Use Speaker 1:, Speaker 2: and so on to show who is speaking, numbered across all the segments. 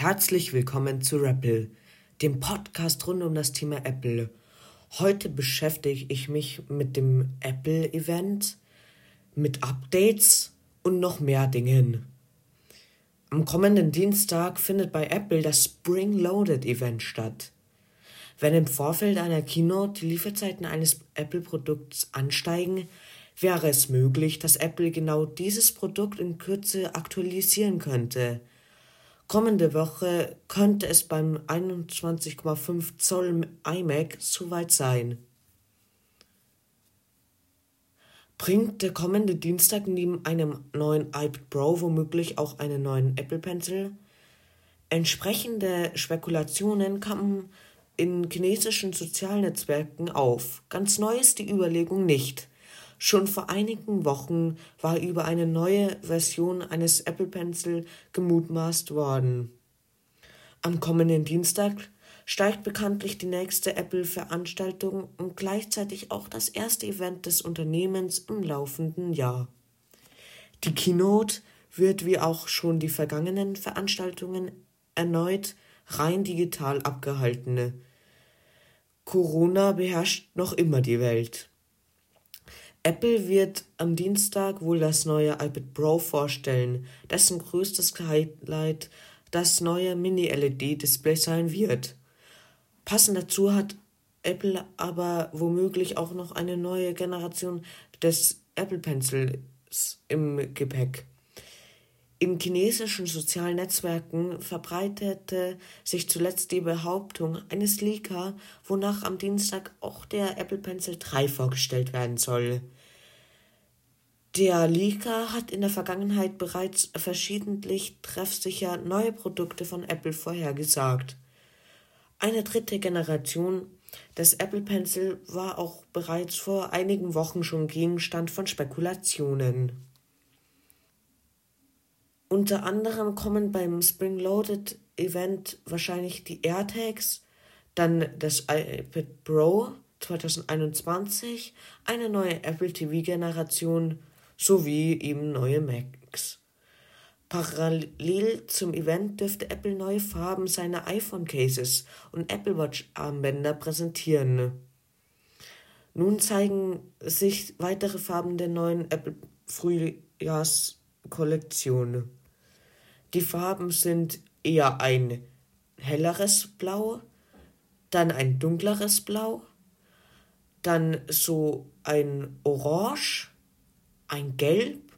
Speaker 1: Herzlich willkommen zu Rappel, dem Podcast rund um das Thema Apple. Heute beschäftige ich mich mit dem Apple-Event, mit Updates und noch mehr Dingen. Am kommenden Dienstag findet bei Apple das Spring Loaded Event statt. Wenn im Vorfeld einer Keynote die Lieferzeiten eines Apple-Produkts ansteigen, wäre es möglich, dass Apple genau dieses Produkt in Kürze aktualisieren könnte – Kommende Woche könnte es beim 21,5 Zoll iMac soweit sein. Bringt der kommende Dienstag neben einem neuen iPad Pro womöglich auch einen neuen Apple Pencil? Entsprechende Spekulationen kamen in chinesischen Sozialnetzwerken auf. Ganz neu ist die Überlegung nicht. Schon vor einigen Wochen war über eine neue Version eines Apple Pencil gemutmaßt worden. Am kommenden Dienstag steigt bekanntlich die nächste Apple-Veranstaltung und gleichzeitig auch das erste Event des Unternehmens im laufenden Jahr. Die Keynote wird wie auch schon die vergangenen Veranstaltungen erneut rein digital abgehalten. Corona beherrscht noch immer die Welt. Apple wird am Dienstag wohl das neue iPad Pro vorstellen, dessen größtes Highlight das neue Mini-LED-Display sein wird. Passend dazu hat Apple aber womöglich auch noch eine neue Generation des Apple Pencils im Gepäck. In chinesischen sozialen Netzwerken verbreitete sich zuletzt die Behauptung eines Leaker, wonach am Dienstag auch der Apple Pencil 3 vorgestellt werden soll. Der Leaker hat in der Vergangenheit bereits verschiedentlich treffsicher neue Produkte von Apple vorhergesagt. Eine dritte Generation des Apple Pencil war auch bereits vor einigen Wochen schon Gegenstand von Spekulationen. Unter anderem kommen beim Spring Loaded Event wahrscheinlich die AirTags, dann das iPad Pro 2021, eine neue Apple TV Generation sowie eben neue Macs. Parallel zum Event dürfte Apple neue Farben seiner iPhone Cases und Apple Watch Armbänder präsentieren. Nun zeigen sich weitere Farben der neuen Apple Frühjahrskollektion. Die Farben sind eher ein helleres Blau, dann ein dunkleres Blau, dann so ein Orange, ein Gelb,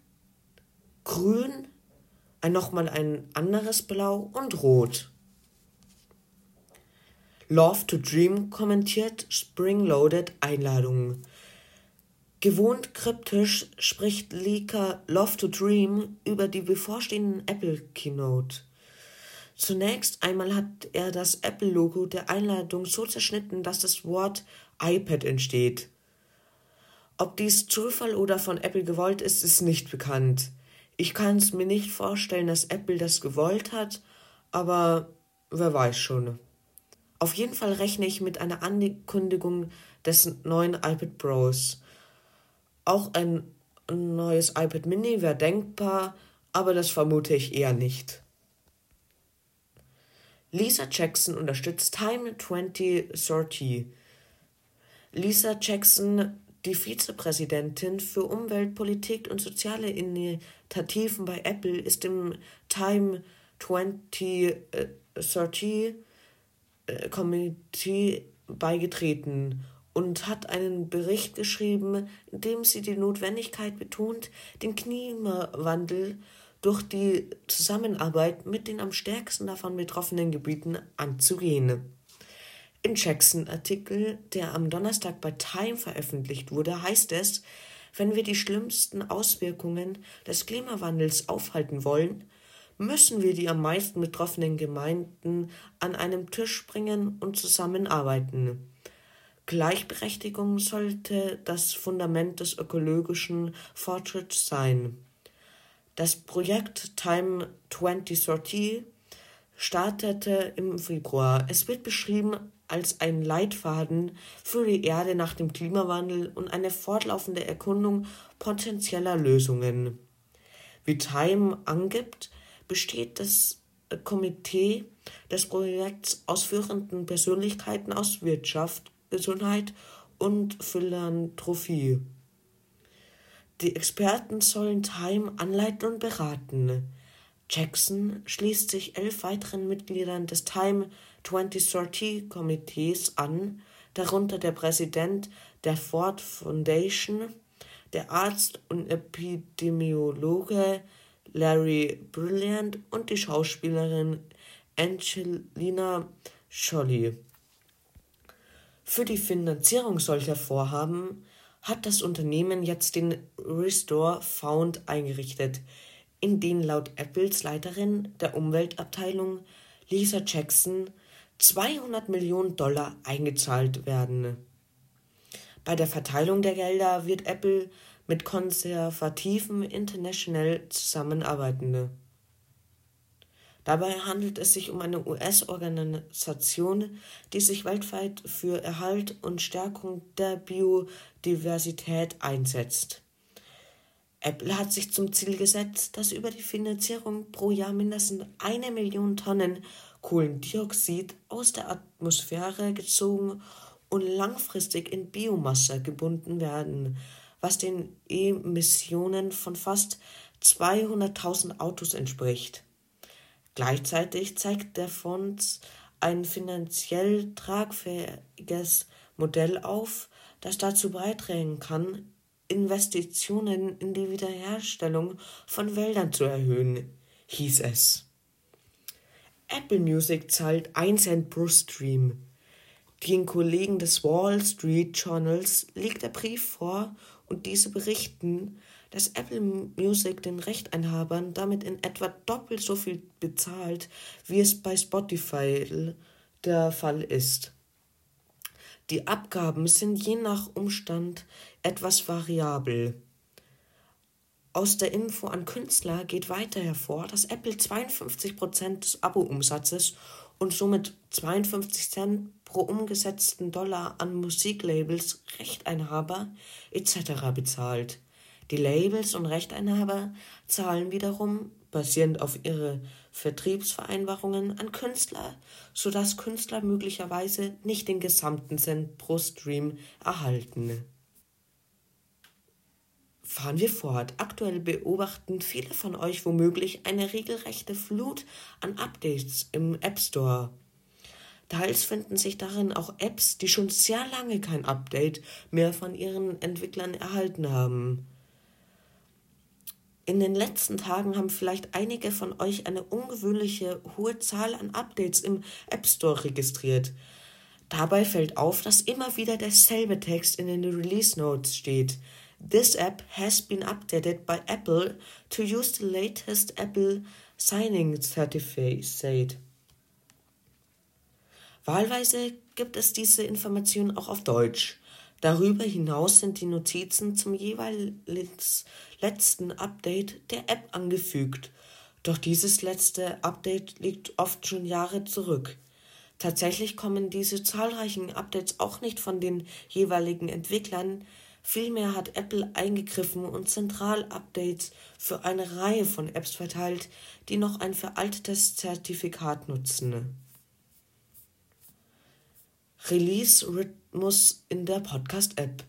Speaker 1: Grün, ein nochmal ein anderes Blau und Rot. Love to Dream kommentiert Spring Loaded Einladungen. Gewohnt kryptisch spricht Leaker Love to Dream über die bevorstehenden Apple Keynote. Zunächst einmal hat er das Apple-Logo der Einladung so zerschnitten, dass das Wort iPad entsteht. Ob dies Zufall oder von Apple gewollt ist, ist nicht bekannt. Ich kann es mir nicht vorstellen, dass Apple das gewollt hat, aber wer weiß schon. Auf jeden Fall rechne ich mit einer Ankündigung des neuen iPad Pros. Auch ein neues iPad Mini wäre denkbar, aber das vermute ich eher nicht. Lisa Jackson unterstützt Time 2030. Lisa Jackson die Vizepräsidentin für Umweltpolitik und soziale Initiativen bei Apple ist im Time 2030 äh, Committee beigetreten und hat einen Bericht geschrieben, in dem sie die Notwendigkeit betont, den Klimawandel durch die Zusammenarbeit mit den am stärksten davon betroffenen Gebieten anzugehen. Im Jackson-Artikel, der am Donnerstag bei Time veröffentlicht wurde, heißt es, wenn wir die schlimmsten Auswirkungen des Klimawandels aufhalten wollen, müssen wir die am meisten betroffenen Gemeinden an einem Tisch bringen und zusammenarbeiten. Gleichberechtigung sollte das Fundament des ökologischen Fortschritts sein. Das Projekt Time 2030 startete im Februar. Es wird beschrieben als ein Leitfaden für die Erde nach dem Klimawandel und eine fortlaufende Erkundung potenzieller Lösungen. Wie Time angibt, besteht das Komitee des Projekts ausführenden Persönlichkeiten aus Wirtschaft, Gesundheit und Philanthropie. Die Experten sollen Time anleiten und beraten. Jackson schließt sich elf weiteren Mitgliedern des Time 2030 Komitees an, darunter der Präsident der Ford Foundation, der Arzt und Epidemiologe Larry Brilliant und die Schauspielerin Angelina Jolie. Für die Finanzierung solcher Vorhaben hat das Unternehmen jetzt den Restore Fund eingerichtet, in den laut Apples Leiterin der Umweltabteilung Lisa Jackson 200 Millionen Dollar eingezahlt werden. Bei der Verteilung der Gelder wird Apple mit konservativen International zusammenarbeiten. Dabei handelt es sich um eine US-Organisation, die sich weltweit für Erhalt und Stärkung der Biodiversität einsetzt. Apple hat sich zum Ziel gesetzt, dass über die Finanzierung pro Jahr mindestens eine Million Tonnen Kohlendioxid aus der Atmosphäre gezogen und langfristig in Biomasse gebunden werden, was den Emissionen von fast 200.000 Autos entspricht. Gleichzeitig zeigt der Fonds ein finanziell tragfähiges Modell auf, das dazu beitragen kann, Investitionen in die Wiederherstellung von Wäldern zu erhöhen, hieß es. Apple Music zahlt 1 Cent pro Stream. Den Kollegen des Wall Street Journals liegt der Brief vor und diese berichten, dass Apple Music den Rechteinhabern damit in etwa doppelt so viel bezahlt, wie es bei Spotify der Fall ist. Die Abgaben sind je nach Umstand etwas variabel. Aus der Info an Künstler geht weiter hervor, dass Apple 52% des Abo-Umsatzes und somit 52 Cent pro umgesetzten Dollar an Musiklabels, Rechteinhaber etc. bezahlt. Die Labels und Rechteinhaber zahlen wiederum, basierend auf ihre Vertriebsvereinbarungen, an Künstler, sodass Künstler möglicherweise nicht den gesamten Cent pro Stream erhalten. Fahren wir fort. Aktuell beobachten viele von euch womöglich eine regelrechte Flut an Updates im App Store. Teils finden sich darin auch Apps, die schon sehr lange kein Update mehr von ihren Entwicklern erhalten haben. In den letzten Tagen haben vielleicht einige von euch eine ungewöhnliche hohe Zahl an Updates im App Store registriert. Dabei fällt auf, dass immer wieder derselbe Text in den Release Notes steht. This app has been updated by Apple to use the latest Apple Signing Certificate. Wahlweise gibt es diese Information auch auf Deutsch. Darüber hinaus sind die Notizen zum jeweils letzten Update der App angefügt. Doch dieses letzte Update liegt oft schon Jahre zurück. Tatsächlich kommen diese zahlreichen Updates auch nicht von den jeweiligen Entwicklern, vielmehr hat Apple eingegriffen und zentral Updates für eine Reihe von Apps verteilt, die noch ein veraltetes Zertifikat nutzen. Release-Rhythmus in der Podcast-App.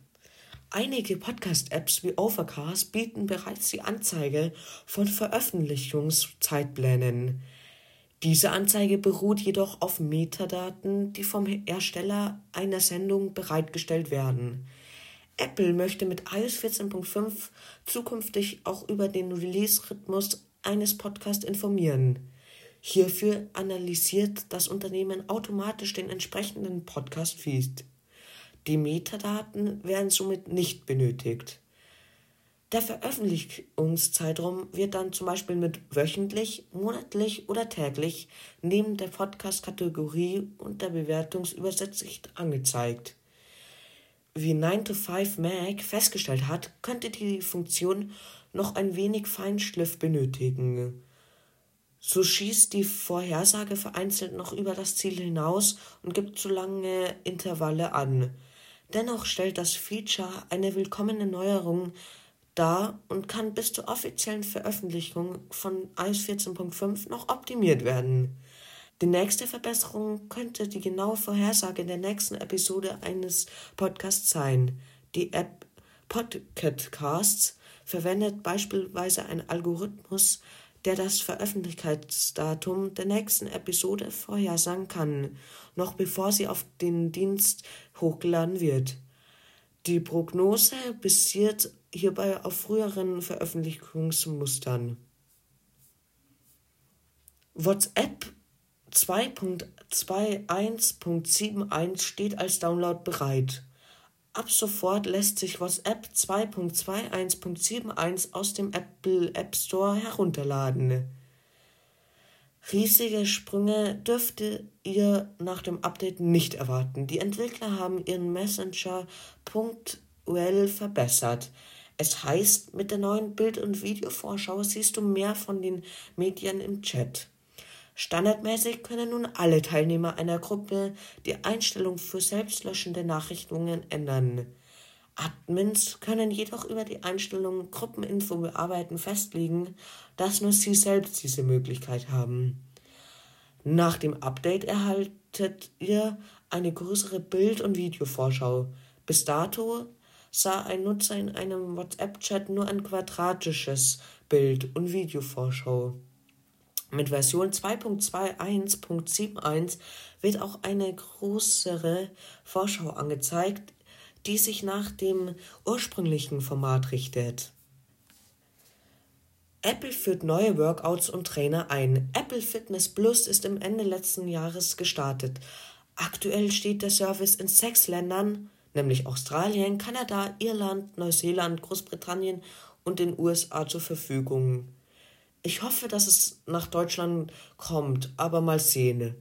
Speaker 1: Einige Podcast-Apps wie Overcast bieten bereits die Anzeige von Veröffentlichungszeitplänen. Diese Anzeige beruht jedoch auf Metadaten, die vom Ersteller einer Sendung bereitgestellt werden. Apple möchte mit iOS 14.5 zukünftig auch über den Release-Rhythmus eines Podcasts informieren. Hierfür analysiert das Unternehmen automatisch den entsprechenden Podcast-Feed. Die Metadaten werden somit nicht benötigt. Der Veröffentlichungszeitraum wird dann zum Beispiel mit wöchentlich, monatlich oder täglich neben der Podcast-Kategorie und der Bewertungsübersicht angezeigt. Wie 9to5Mac festgestellt hat, könnte die Funktion noch ein wenig Feinschliff benötigen. So schießt die Vorhersage vereinzelt noch über das Ziel hinaus und gibt zu lange Intervalle an. Dennoch stellt das Feature eine willkommene Neuerung dar und kann bis zur offiziellen Veröffentlichung von iOS 14.5 noch optimiert werden. Die nächste Verbesserung könnte die genaue Vorhersage der nächsten Episode eines Podcasts sein. Die App Podcasts verwendet beispielsweise einen Algorithmus, der das Veröffentlichungsdatum der nächsten Episode vorhersagen kann, noch bevor sie auf den Dienst hochgeladen wird. Die Prognose basiert hierbei auf früheren Veröffentlichungsmustern. WhatsApp 2.21.71 steht als Download bereit. Ab sofort lässt sich WhatsApp 2.21.71 aus dem Apple App Store herunterladen. Riesige Sprünge dürfte ihr nach dem Update nicht erwarten. Die Entwickler haben ihren Messenger punktuell verbessert. Es heißt, mit der neuen Bild- und Videovorschau siehst du mehr von den Medien im Chat. Standardmäßig können nun alle Teilnehmer einer Gruppe die Einstellung für selbstlöschende Nachrichtungen ändern. Admins können jedoch über die Einstellung Gruppeninfo bearbeiten festlegen, dass nur sie selbst diese Möglichkeit haben. Nach dem Update erhaltet ihr eine größere Bild- und Videovorschau. Bis dato sah ein Nutzer in einem WhatsApp-Chat nur ein quadratisches Bild- und Videovorschau. Mit Version 2.21.71 wird auch eine größere Vorschau angezeigt, die sich nach dem ursprünglichen Format richtet. Apple führt neue Workouts und Trainer ein. Apple Fitness Plus ist im Ende letzten Jahres gestartet. Aktuell steht der Service in sechs Ländern, nämlich Australien, Kanada, Irland, Neuseeland, Großbritannien und den USA zur Verfügung. Ich hoffe, dass es nach Deutschland kommt, aber mal sehen.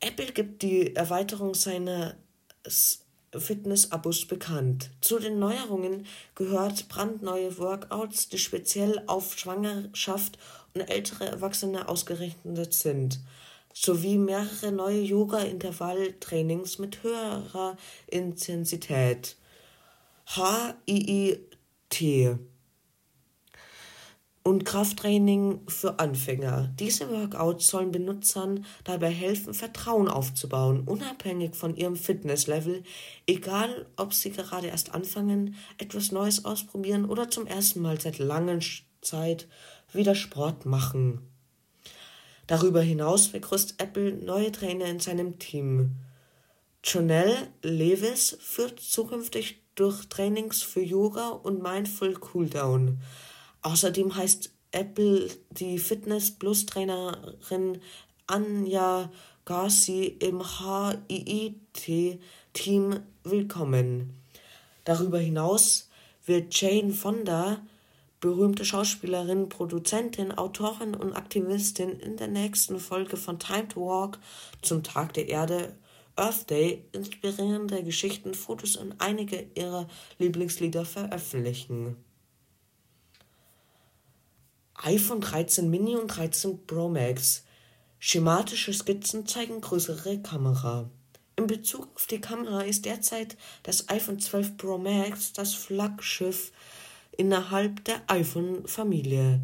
Speaker 1: Apple gibt die Erweiterung seines Fitness-Abos bekannt. Zu den Neuerungen gehört brandneue Workouts, die speziell auf Schwangerschaft und ältere Erwachsene ausgerichtet sind, sowie mehrere neue Yoga-Intervalltrainings mit höherer Intensität. HIIT und Krafttraining für Anfänger. Diese Workouts sollen Benutzern dabei helfen, Vertrauen aufzubauen, unabhängig von ihrem Fitnesslevel, egal ob sie gerade erst anfangen, etwas Neues ausprobieren oder zum ersten Mal seit langer Zeit wieder Sport machen. Darüber hinaus begrüßt Apple neue Trainer in seinem Team. Jonelle Lewis führt zukünftig durch Trainings für Yoga und Mindful Cooldown. Außerdem heißt Apple die Fitness Plus Trainerin Anja Garci im HIIT-Team willkommen. Darüber hinaus wird Jane Fonda, berühmte Schauspielerin, Produzentin, Autorin und Aktivistin, in der nächsten Folge von Time to Walk zum Tag der Erde Earth Day inspirierende Geschichten, Fotos und einige ihrer Lieblingslieder veröffentlichen iPhone 13 Mini und 13 Pro Max. Schematische Skizzen zeigen größere Kamera. In Bezug auf die Kamera ist derzeit das iPhone 12 Pro Max das Flaggschiff innerhalb der iPhone-Familie.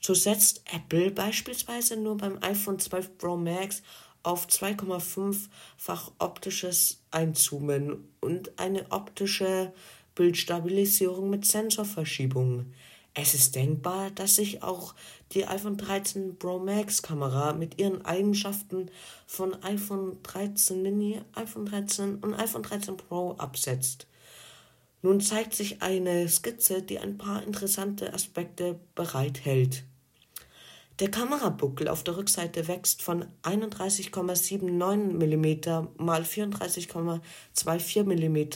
Speaker 1: So setzt Apple beispielsweise nur beim iPhone 12 Pro Max auf 2,5-fach optisches Einzoomen und eine optische Bildstabilisierung mit Sensorverschiebung. Es ist denkbar, dass sich auch die iPhone 13 Pro Max Kamera mit ihren Eigenschaften von iPhone 13 Mini, iPhone 13 und iPhone 13 Pro absetzt. Nun zeigt sich eine Skizze, die ein paar interessante Aspekte bereithält. Der Kamerabuckel auf der Rückseite wächst von 31,79 mm mal 34,24 mm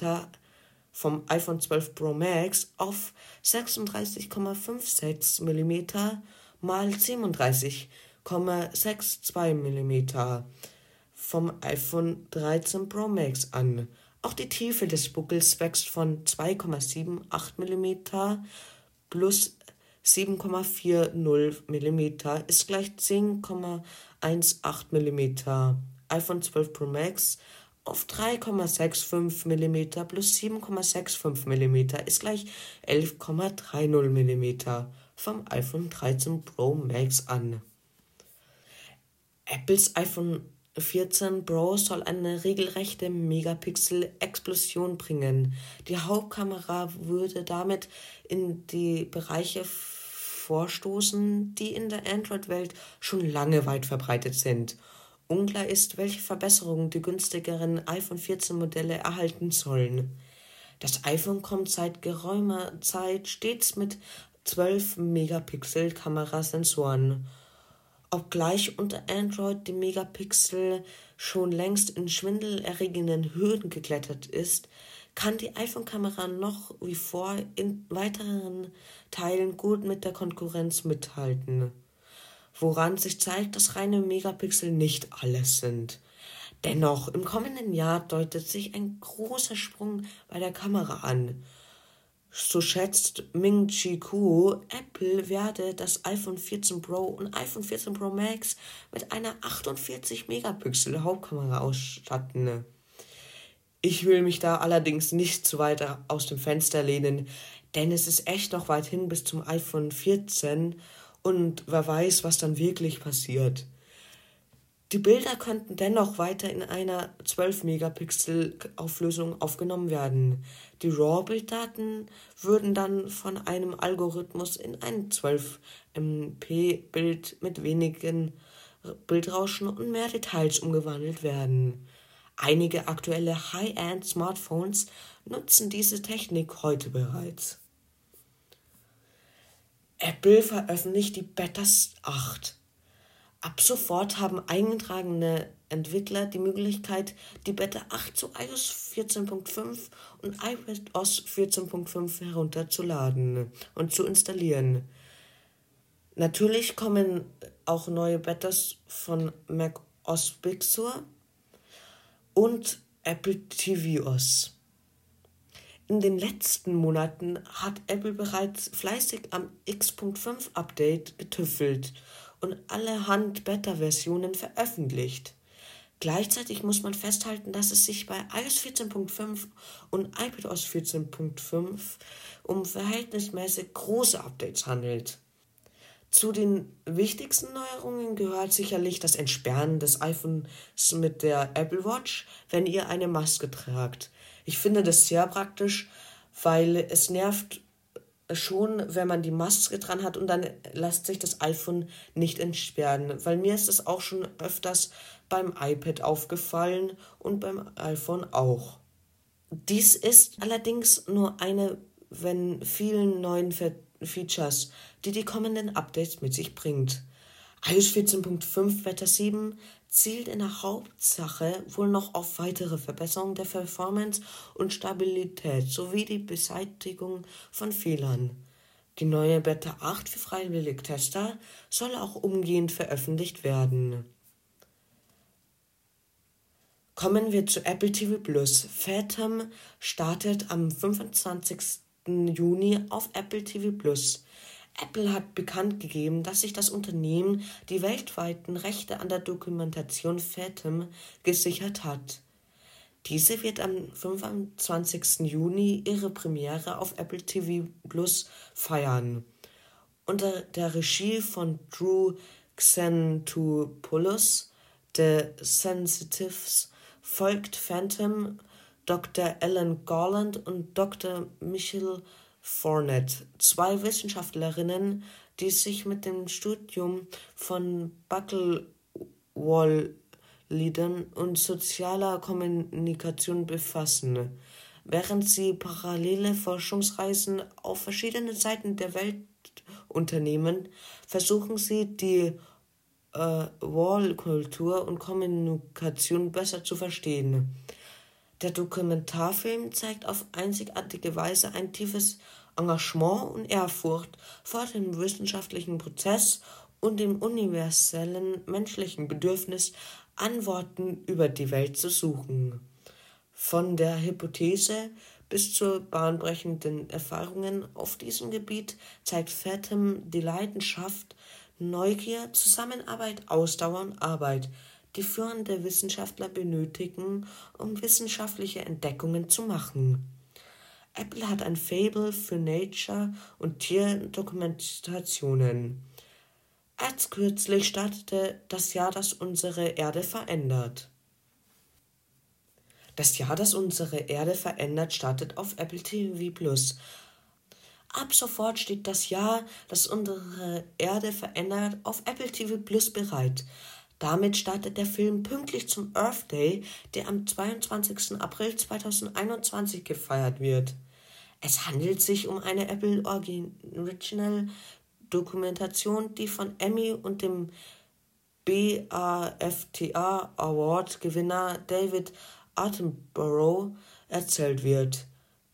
Speaker 1: vom iPhone 12 Pro Max auf 36,56 mm mal 37,62 mm vom iPhone 13 Pro Max an. Auch die Tiefe des Buckels wächst von 2,78 mm plus 7,40 mm ist gleich 10,18 mm. iPhone 12 Pro Max auf 3,65 mm plus 7,65 mm ist gleich 11,30 mm vom iPhone 13 Pro Max an. Apples iPhone 14 Pro soll eine regelrechte Megapixel-Explosion bringen. Die Hauptkamera würde damit in die Bereiche vorstoßen, die in der Android-Welt schon lange weit verbreitet sind. Unklar ist, welche Verbesserungen die günstigeren iPhone 14 Modelle erhalten sollen. Das iPhone kommt seit geraumer Zeit stets mit 12 Megapixel Kamerasensoren. Obgleich unter Android die Megapixel schon längst in schwindelerregenden Höhen geklettert ist, kann die iPhone-Kamera noch wie vor in weiteren Teilen gut mit der Konkurrenz mithalten. Woran sich zeigt, dass reine Megapixel nicht alles sind. Dennoch, im kommenden Jahr deutet sich ein großer Sprung bei der Kamera an. So schätzt Ming Chi Kuo, Apple werde das iPhone 14 Pro und iPhone 14 Pro Max mit einer 48 Megapixel Hauptkamera ausstatten. Ich will mich da allerdings nicht zu weit aus dem Fenster lehnen, denn es ist echt noch weit hin bis zum iPhone 14 und wer weiß, was dann wirklich passiert. Die Bilder könnten dennoch weiter in einer 12 Megapixel Auflösung aufgenommen werden. Die RAW-Bilddaten würden dann von einem Algorithmus in ein 12 MP Bild mit wenigen Bildrauschen und mehr Details umgewandelt werden. Einige aktuelle High-End Smartphones nutzen diese Technik heute bereits. Apple veröffentlicht die Betas 8. Ab sofort haben eingetragene Entwickler die Möglichkeit, die Beta 8 zu iOS 14.5 und iPadOS 14.5 herunterzuladen und zu installieren. Natürlich kommen auch neue Betas von Mac OS Big Sur und Apple tvOS. In den letzten Monaten hat Apple bereits fleißig am X.5 Update getüffelt und allerhand Beta-Versionen veröffentlicht. Gleichzeitig muss man festhalten, dass es sich bei iOS 14.5 und iPadOS 14.5 um verhältnismäßig große Updates handelt. Zu den wichtigsten Neuerungen gehört sicherlich das Entsperren des iPhones mit der Apple Watch, wenn ihr eine Maske tragt. Ich finde das sehr praktisch, weil es nervt schon, wenn man die Maske dran hat und dann lässt sich das iPhone nicht entsperren. Weil mir ist es auch schon öfters beim iPad aufgefallen und beim iPhone auch. Dies ist allerdings nur eine wenn vielen neuen Features, die die kommenden Updates mit sich bringt iOS 14.5 Beta 7 zielt in der Hauptsache wohl noch auf weitere Verbesserungen der Performance und Stabilität sowie die Beseitigung von Fehlern. Die neue Beta 8 für freiwillige Tester soll auch umgehend veröffentlicht werden. Kommen wir zu Apple TV Plus. Phantom startet am 25. Juni auf Apple TV Plus. Apple hat bekannt gegeben, dass sich das Unternehmen die weltweiten Rechte an der Dokumentation Fathom gesichert hat. Diese wird am 25. Juni ihre Premiere auf Apple TV Plus feiern. Unter der Regie von Drew Xenopoulos, The Sensitives, folgt Phantom Dr. Alan Garland und Dr. Michelle Fournette, zwei Wissenschaftlerinnen, die sich mit dem Studium von Buckelwall-Liedern und sozialer Kommunikation befassen, während sie parallele Forschungsreisen auf verschiedenen Seiten der Welt unternehmen, versuchen sie die äh, Wall-Kultur und Kommunikation besser zu verstehen. Der Dokumentarfilm zeigt auf einzigartige Weise ein tiefes Engagement und Ehrfurcht vor dem wissenschaftlichen Prozess und dem universellen menschlichen Bedürfnis, Antworten über die Welt zu suchen. Von der Hypothese bis zu bahnbrechenden Erfahrungen auf diesem Gebiet zeigt Fathom die Leidenschaft, Neugier, Zusammenarbeit, Ausdauer und Arbeit, die führende Wissenschaftler benötigen, um wissenschaftliche Entdeckungen zu machen. Apple hat ein Fable für Nature und Tierdokumentationen. Erst kürzlich startete das Jahr, das unsere Erde verändert. Das Jahr, das unsere Erde verändert, startet auf Apple TV Plus. Ab sofort steht das Jahr, das unsere Erde verändert, auf Apple TV Plus bereit. Damit startet der Film pünktlich zum Earth Day, der am 22. April 2021 gefeiert wird. Es handelt sich um eine Apple Original Dokumentation, die von Emmy und dem BAFTA Award Gewinner David Attenborough erzählt wird.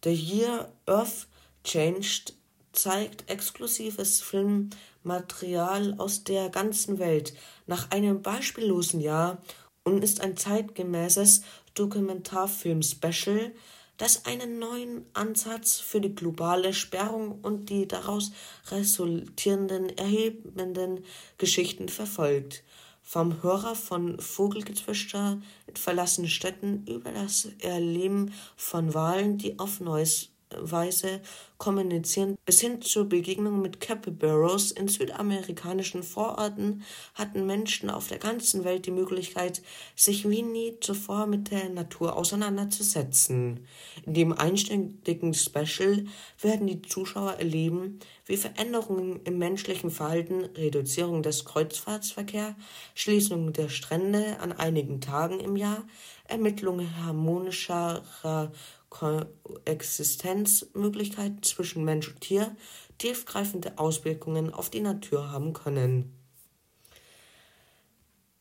Speaker 1: The Year Earth Changed zeigt exklusives Filmmaterial aus der ganzen Welt nach einem beispiellosen Jahr und ist ein zeitgemäßes Dokumentarfilm-Special, das einen neuen Ansatz für die globale Sperrung und die daraus resultierenden erhebenden Geschichten verfolgt. Vom Hörer von Vogelgezwitscher in verlassenen Städten über das Erleben von Wahlen, die auf neues Weise kommunizieren, bis hin zur Begegnung mit Capybaras in südamerikanischen Vororten hatten Menschen auf der ganzen Welt die Möglichkeit, sich wie nie zuvor mit der Natur auseinanderzusetzen. In dem einstündigen Special werden die Zuschauer erleben, wie Veränderungen im menschlichen Verhalten, Reduzierung des Kreuzfahrtsverkehrs, Schließung der Strände an einigen Tagen im Jahr, Ermittlung harmonischerer Koexistenzmöglichkeiten zwischen Mensch und Tier tiefgreifende Auswirkungen auf die Natur haben können.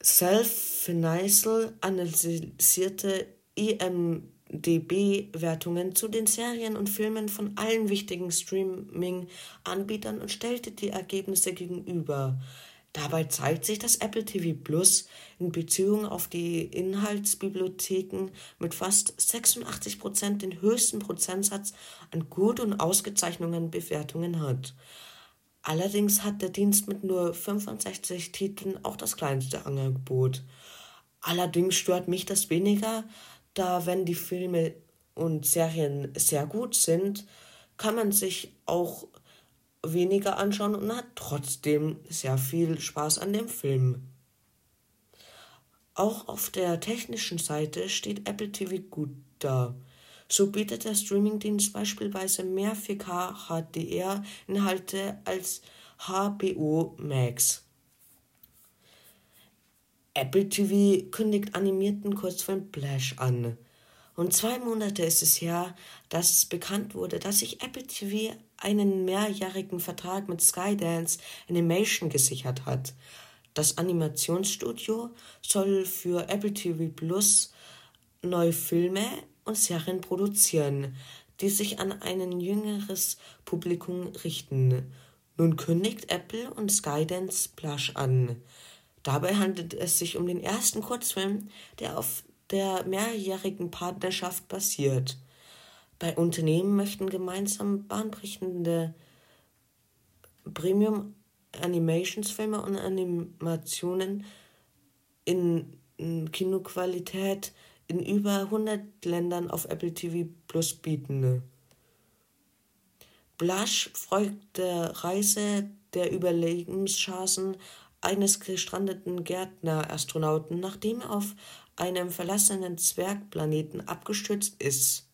Speaker 1: Self-Financial analysierte IMDB-Wertungen zu den Serien und Filmen von allen wichtigen Streaming-Anbietern und stellte die Ergebnisse gegenüber. Dabei zeigt sich, dass Apple TV Plus in Beziehung auf die Inhaltsbibliotheken mit fast 86 Prozent den höchsten Prozentsatz an Gut- und Ausgezeichnungen Bewertungen hat. Allerdings hat der Dienst mit nur 65 Titeln auch das kleinste Angebot. Allerdings stört mich das weniger, da wenn die Filme und Serien sehr gut sind, kann man sich auch weniger anschauen und hat trotzdem sehr viel Spaß an dem Film. Auch auf der technischen Seite steht Apple TV gut da. So bietet der Streamingdienst beispielsweise mehr 4K HDR-Inhalte als HBO Max. Apple TV kündigt animierten Kurzfilm Flash an. Und zwei Monate ist es her, dass bekannt wurde, dass sich Apple TV einen mehrjährigen Vertrag mit Skydance Animation gesichert hat. Das Animationsstudio soll für Apple TV Plus neue Filme und Serien produzieren, die sich an ein jüngeres Publikum richten. Nun kündigt Apple und Skydance Plush an. Dabei handelt es sich um den ersten Kurzfilm, der auf der mehrjährigen Partnerschaft basiert. Bei Unternehmen möchten gemeinsam bahnbrechende Premium Animationsfilme und Animationen in Kinoqualität in über 100 Ländern auf Apple TV Plus bieten. Blush folgt der Reise der Überlebenschancen eines gestrandeten Gärtner-Astronauten, nachdem er auf einem verlassenen Zwergplaneten abgestürzt ist.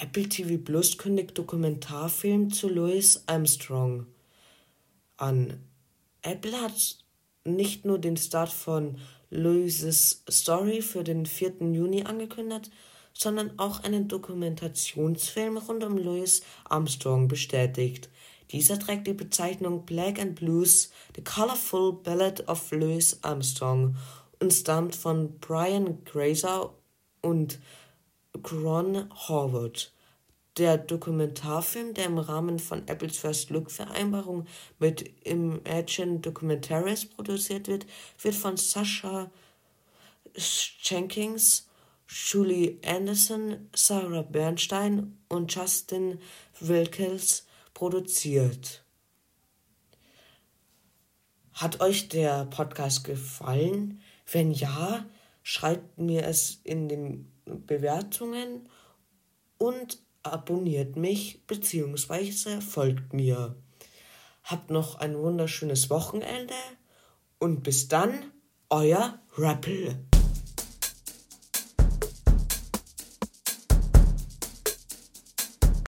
Speaker 1: Apple TV Plus kündigt Dokumentarfilm zu Louis Armstrong an. Apple hat nicht nur den Start von Louis' Story für den 4. Juni angekündigt, sondern auch einen Dokumentationsfilm rund um Louis Armstrong bestätigt. Dieser trägt die Bezeichnung Black and Blues, The Colorful Ballad of Louis Armstrong und stammt von Brian Grazer und Ron Horwood. Der Dokumentarfilm, der im Rahmen von Apples First Look Vereinbarung mit Imagine Documentaries produziert wird, wird von Sasha Jenkins, Julie Anderson, Sarah Bernstein und Justin Wilkels produziert. Hat euch der Podcast gefallen? Wenn ja, schreibt mir es in den Bewertungen und abonniert mich bzw. folgt mir. Habt noch ein wunderschönes Wochenende und bis dann, euer Rappel.